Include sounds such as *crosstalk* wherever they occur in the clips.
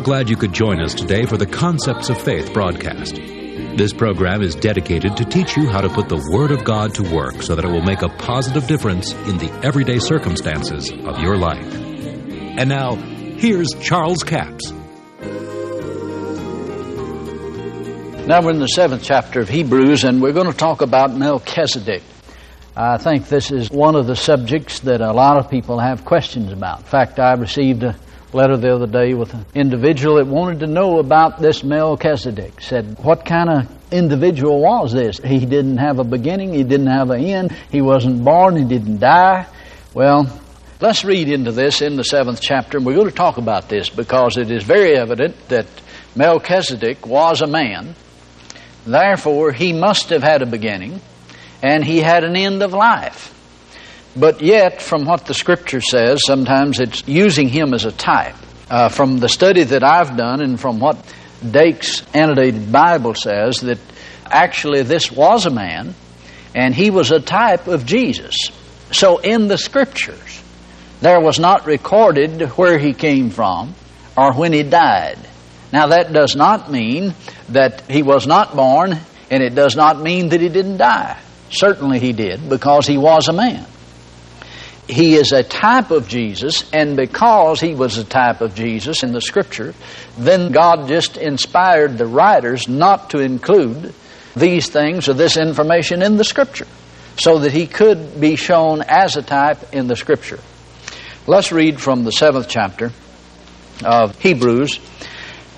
We're glad you could join us today for the Concepts of Faith broadcast. This program is dedicated to teach you how to put the Word of God to work so that it will make a positive difference in the everyday circumstances of your life. And now, here's Charles Capps. Now we're in the seventh chapter of Hebrews, and we're going to talk about Melchizedek. I think this is one of the subjects that a lot of people have questions about. In fact, I received a letter the other day with an individual that wanted to know about this Melchizedek. Said, What kind of individual was this? He didn't have a beginning, he didn't have an end, he wasn't born, he didn't die. Well, let's read into this in the seventh chapter, and we're going to talk about this because it is very evident that Melchizedek was a man. Therefore, he must have had a beginning, and he had an end of life. But yet, from what the Scripture says, sometimes it's using him as a type. Uh, from the study that I've done and from what Dake's annotated Bible says, that actually this was a man and he was a type of Jesus. So in the Scriptures, there was not recorded where he came from or when he died. Now, that does not mean that he was not born, and it does not mean that he didn't die. Certainly he did, because he was a man he is a type of Jesus, and because he was a type of Jesus in the Scripture, then God just inspired the writers not to include these things or this information in the Scripture so that he could be shown as a type in the Scripture. Let's read from the seventh chapter of Hebrews.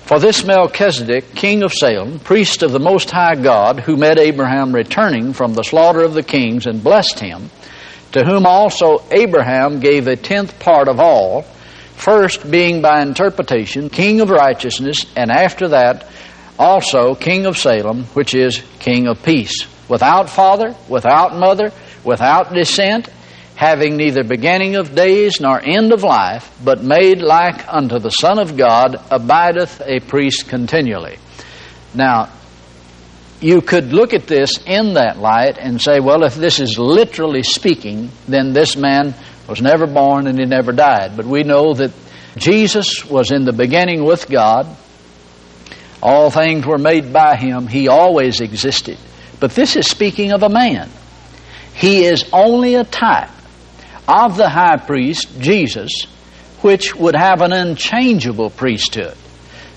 For this Melchizedek, king of Salem, priest of the Most High God, who met Abraham returning from the slaughter of the kings and blessed him, to whom also Abraham gave a tenth part of all, first being by interpretation king of righteousness, and after that also king of Salem, which is king of peace, without father, without mother, without descent, having neither beginning of days nor end of life, but made like unto the Son of God, abideth a priest continually. Now, you could look at this in that light and say, well, if this is literally speaking, then this man was never born and he never died. But we know that Jesus was in the beginning with God. All things were made by him. He always existed. But this is speaking of a man. He is only a type of the high priest, Jesus, which would have an unchangeable priesthood.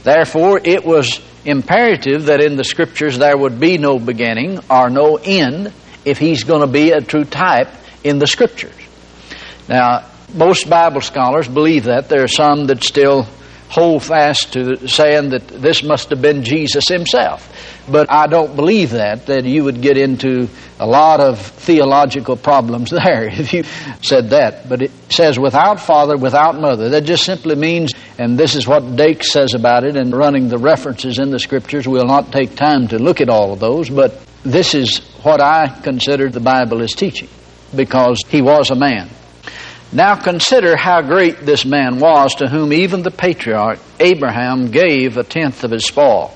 Therefore, it was imperative that in the Scriptures there would be no beginning or no end if he's going to be a true type in the Scriptures. Now, most Bible scholars believe that. There are some that still hold fast to saying that this must have been Jesus himself. But I don't believe that, that you would get into a lot of theological problems *laughs* there if you said that. But it says without father, without mother. That just simply means, and this is what Dake says about it, and running the references in the scriptures. We'll not take time to look at all of those, but this is what I consider the Bible is teaching, because he was a man. Now consider how great this man was to whom even the patriarch Abraham gave a tenth of his spoil.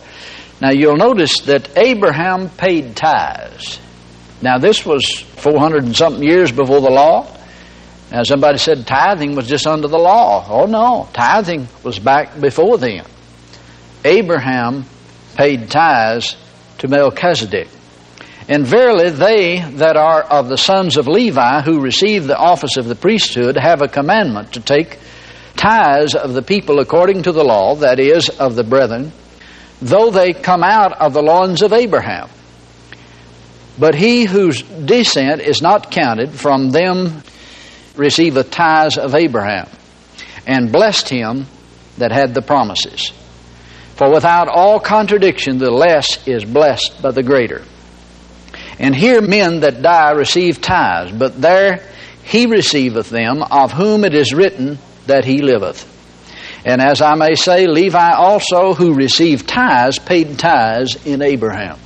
Now you'll notice that Abraham paid tithes. Now this was 400 and something years before the law. Now somebody said tithing was just under the law. Oh no, tithing was back before then. Abraham paid tithes to Melchizedek. And verily, they that are of the sons of Levi who receive the office of the priesthood have a commandment to take tithes of the people according to the law, that is, of the brethren, though they come out of the loins of Abraham. But he whose descent is not counted from them receiveth tithes of Abraham, and blessed him that had the promises. For without all contradiction, the less is blessed by the greater. And here men that die receive tithes, but there he receiveth them, of whom it is written that he liveth. And as I may say, Levi also, who received tithes, paid tithes in Abraham.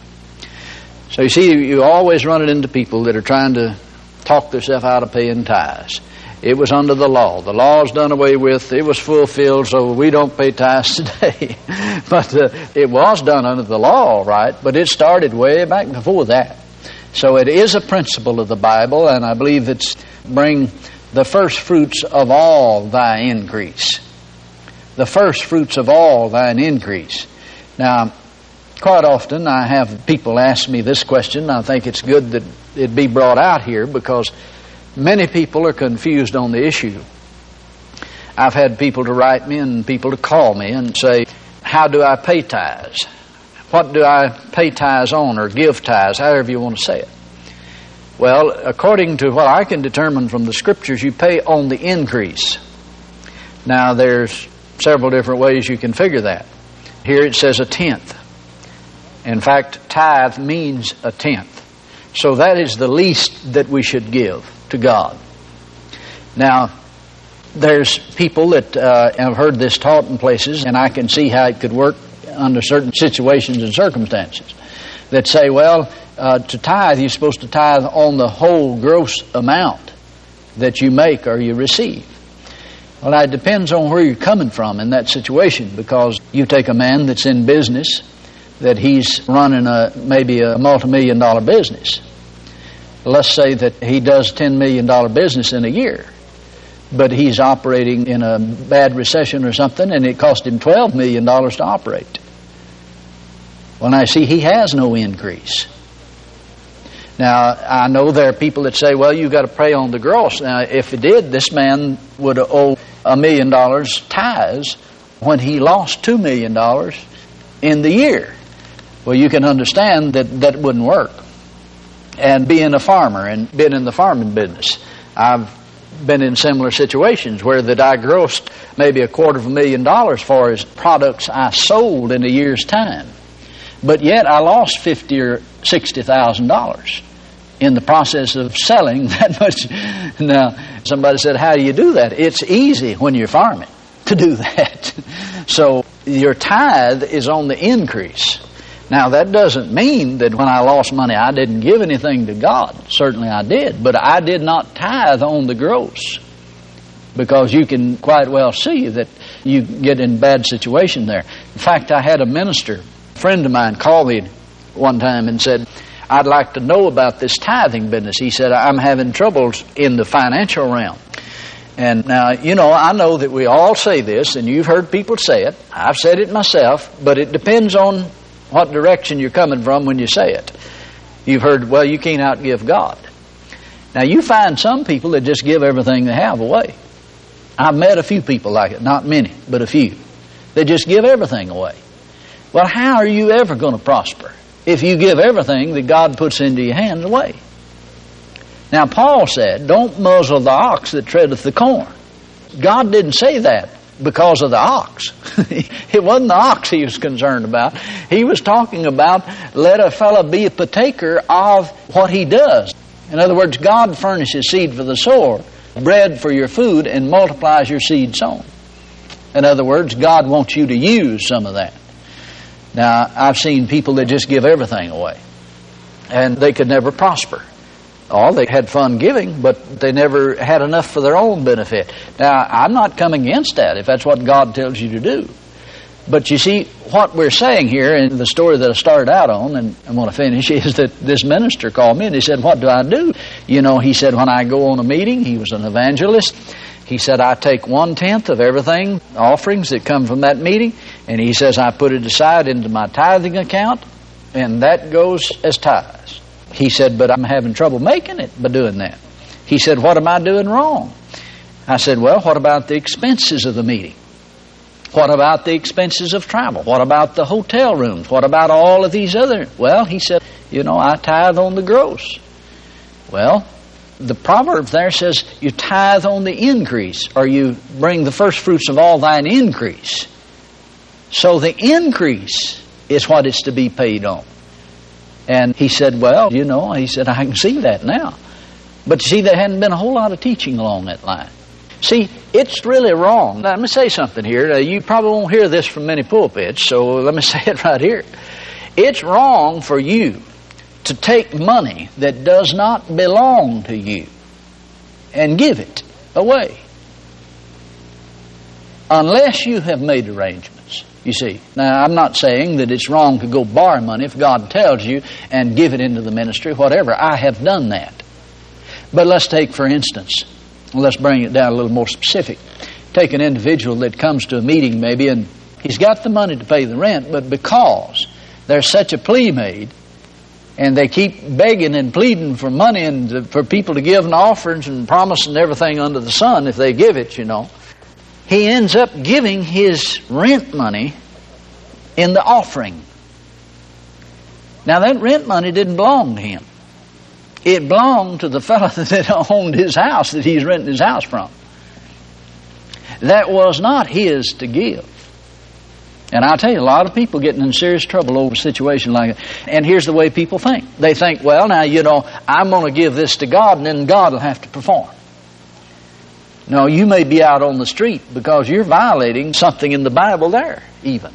So you see, you always run it into people that are trying to talk themselves out of paying tithes. It was under the law. The law is done away with. It was fulfilled, so we don't pay tithes *laughs* today. but uh, it was done under the law, right? But it started way back before that. So it is a principle of the Bible, and I believe it's bring the first fruits of all thy increase. the first fruits of all thine increase. Now, quite often I have people ask me this question. I think it's good that it be brought out here because many people are confused on the issue. I've had people to write me and people to call me and say, How do I pay tithes? What do I pay tithes on or give tithes, however you want to say it? Well, according to what I can determine from the scriptures, you pay on the increase. Now, there's several different ways you can figure that. Here it says a tenth. In fact, tithe means a tenth. So that is the least that we should give to God. Now, there's people that uh, have heard this taught in places, and I can see how it could work under certain situations and circumstances that say, well, uh, to tithe, you're supposed to tithe on the whole gross amount that you make or you receive. Well, it depends on where you're coming from in that situation because you take a man that's in business, that he's running a maybe a multi-million dollar business. Let's say that he does $10 million business in a year, but he's operating in a bad recession or something and it cost him $12 million to operate. Well, now, see, he has no increase. Now, I know there are people that say, well, you've got to pray on the gross. Now, if he did, this man would owe a million dollars tithes when he lost two million dollars in the year. Well, you can understand that that wouldn't work. And being a farmer and being in the farming business, I've been in similar situations where that I grossed maybe a quarter of a million dollars for his products I sold in a year's time. But yet I lost fifty or sixty thousand dollars in the process of selling *laughs* that much. Now, somebody said, How do you do that? It's easy when you're farming to do *laughs* that. so your tithe is on the increase. Now, that doesn't mean that when I lost money, I didn't give anything to God. Certainly I did. But I did not tithe on the gross. Because you can quite well see that you get in bad situation there. In fact, I had a minister a friend of mine called me one time and said, I'd like to know about this tithing business. He said, I'm having troubles in the financial realm. And now, you know, I know that we all say this, and you've heard people say it. I've said it myself, but it depends on what direction you're coming from when you say it. You've heard, well, you can't outgive God. Now, you find some people that just give everything they have away. I've met a few people like it, not many, but a few. They just give everything away. Well, how are you ever going to prosper if you give everything that God puts into your hands away? Now, Paul said, Don't muzzle the ox that treadeth the corn. God didn't say that because of the ox. *laughs* it wasn't the ox he was concerned about. He was talking about let a fellow be a partaker of what he does. In other words, God furnishes seed for the sower, bread for your food, and multiplies your seed sown. In other words, God wants you to use some of that. Now, I've seen people that just give everything away, and they could never prosper. All they had fun giving, but they never had enough for their own benefit. Now, I'm not coming against that if that's what God tells you to do. But you see, what we're saying here in the story that I started out on, and I want to finish, *laughs* is that this minister called me and he said, What do I do? You know, he said, When I go on a meeting, he was an evangelist. He said, I take one tenth of everything, offerings that come from that meeting, and he says, I put it aside into my tithing account, and that goes as tithes. He said, but I'm having trouble making it by doing that. He said, what am I doing wrong? I said, well, what about the expenses of the meeting? What about the expenses of travel? What about the hotel rooms? What about all of these other? Well, he said, you know, I tithe on the gross. Well, the proverb there says you tithe on the increase, or you bring the first fruits of all thine increase. So the increase is what is to be paid on. And he said, Well, you know, he said, I can see that now. But you see, there hadn't been a whole lot of teaching along that line. See, it's really wrong. Now, let me say something here. Uh, you probably won't hear this from many pulpits, so let me *laughs* say it right here. It's wrong for you to take money that does not belong to you and give it away unless you have made arrangements. You see, now I'm not saying that it's wrong to go borrow money if God tells you and give it into the ministry, whatever. I have done that. But let's take, for instance, let's bring it down a little more specific. take an individual that comes to a meeting maybe and he's got the money to pay the rent, but because there's such a plea made, and they keep begging and pleading for money and for people to give and offerings and promising everything under the sun if they give it, you know. He ends up giving his rent money in the offering. Now that rent money didn't belong to him. It belonged to the fellow *laughs* that owned his house that he's renting his house from. That was not his to give. And I'll tell you, a lot of people getting in serious trouble over a situation like that. And here's the way people think. They think, well, now, you know, I'm going to give this to God and then God will have to perform. No, you may be out on the street because you're violating something in the Bible there, even.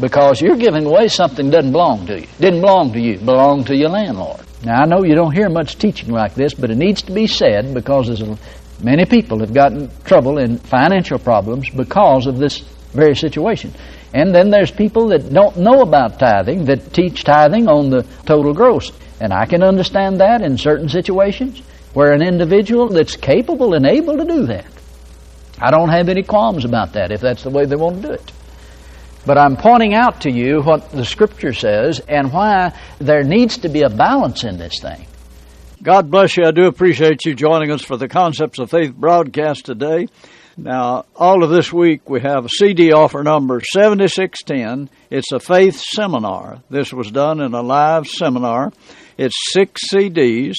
Because you're giving away something that doesn't belong to you. Didn't belong to you, belonged to your landlord. Now, I know you don't hear much teaching like this, but it needs to be said because many people have gotten trouble in financial problems because of this very situation. And then there's people that don't know about tithing that teach tithing on the total gross. And I can understand that in certain situations where an individual that's capable and able to do that. I don't have any qualms about that if that's the way they want to do it. But I'm pointing out to you what the Scripture says and why there needs to be a balance in this thing. God bless you. I do appreciate you joining us for the Concepts of Faith broadcast today. Now, all of this week we have CD offer number 7610. It's a faith seminar. This was done in a live seminar. It's six CDs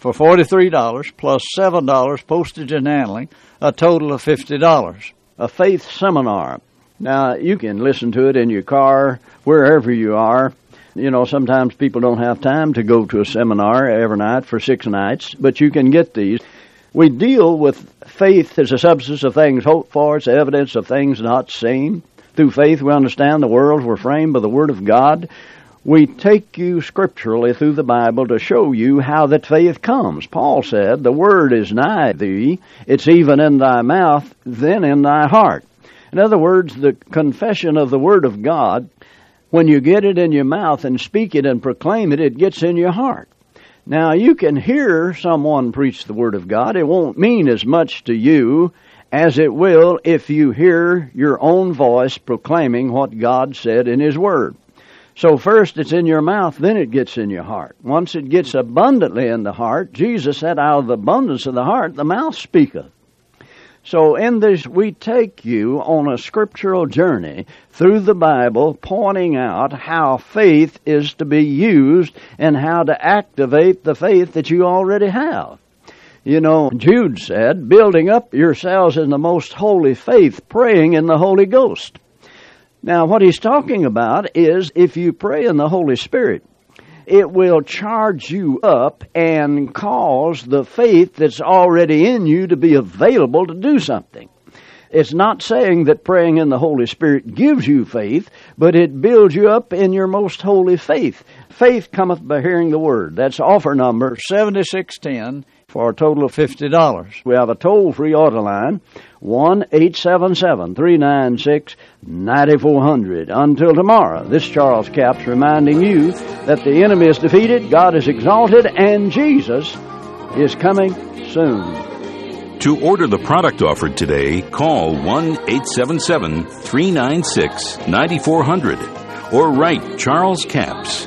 for $43 plus $7 postage and handling, a total of $50. A faith seminar. Now, you can listen to it in your car, wherever you are. You know, sometimes people don't have time to go to a seminar every night for six nights, but you can get these. We deal with faith as a substance of things hoped for, it's evidence of things not seen. Through faith, we understand the worlds were framed by the Word of God. We take you scripturally through the Bible to show you how that faith comes. Paul said, The Word is nigh thee, it's even in thy mouth, then in thy heart. In other words, the confession of the Word of God, when you get it in your mouth and speak it and proclaim it, it gets in your heart. Now, you can hear someone preach the Word of God. It won't mean as much to you as it will if you hear your own voice proclaiming what God said in His Word. So first it's in your mouth, then it gets in your heart. Once it gets abundantly in the heart, Jesus said, out of the abundance of the heart, the mouth speaketh. So in this, we take you on a scriptural journey through the Bible, pointing out how faith is to be used and how to activate the faith that you already have. You know, Jude said, building up yourselves in the most holy faith, praying in the Holy Ghost. Now, what he's talking about is if you pray in the Holy Spirit, it will charge you up and cause the faith that's already in you to be available to do something. It's not saying that praying in the Holy Spirit gives you faith, but it builds you up in your most holy faith. Faith cometh by hearing the word. That's offer number 7610 for a total of $50. We have a toll free order line, 1 877 396 9400. Until tomorrow, this Charles Capps reminding you that the enemy is defeated, God is exalted, and Jesus is coming soon. To order the product offered today, call 1 877 396 9400 or write Charles Capps.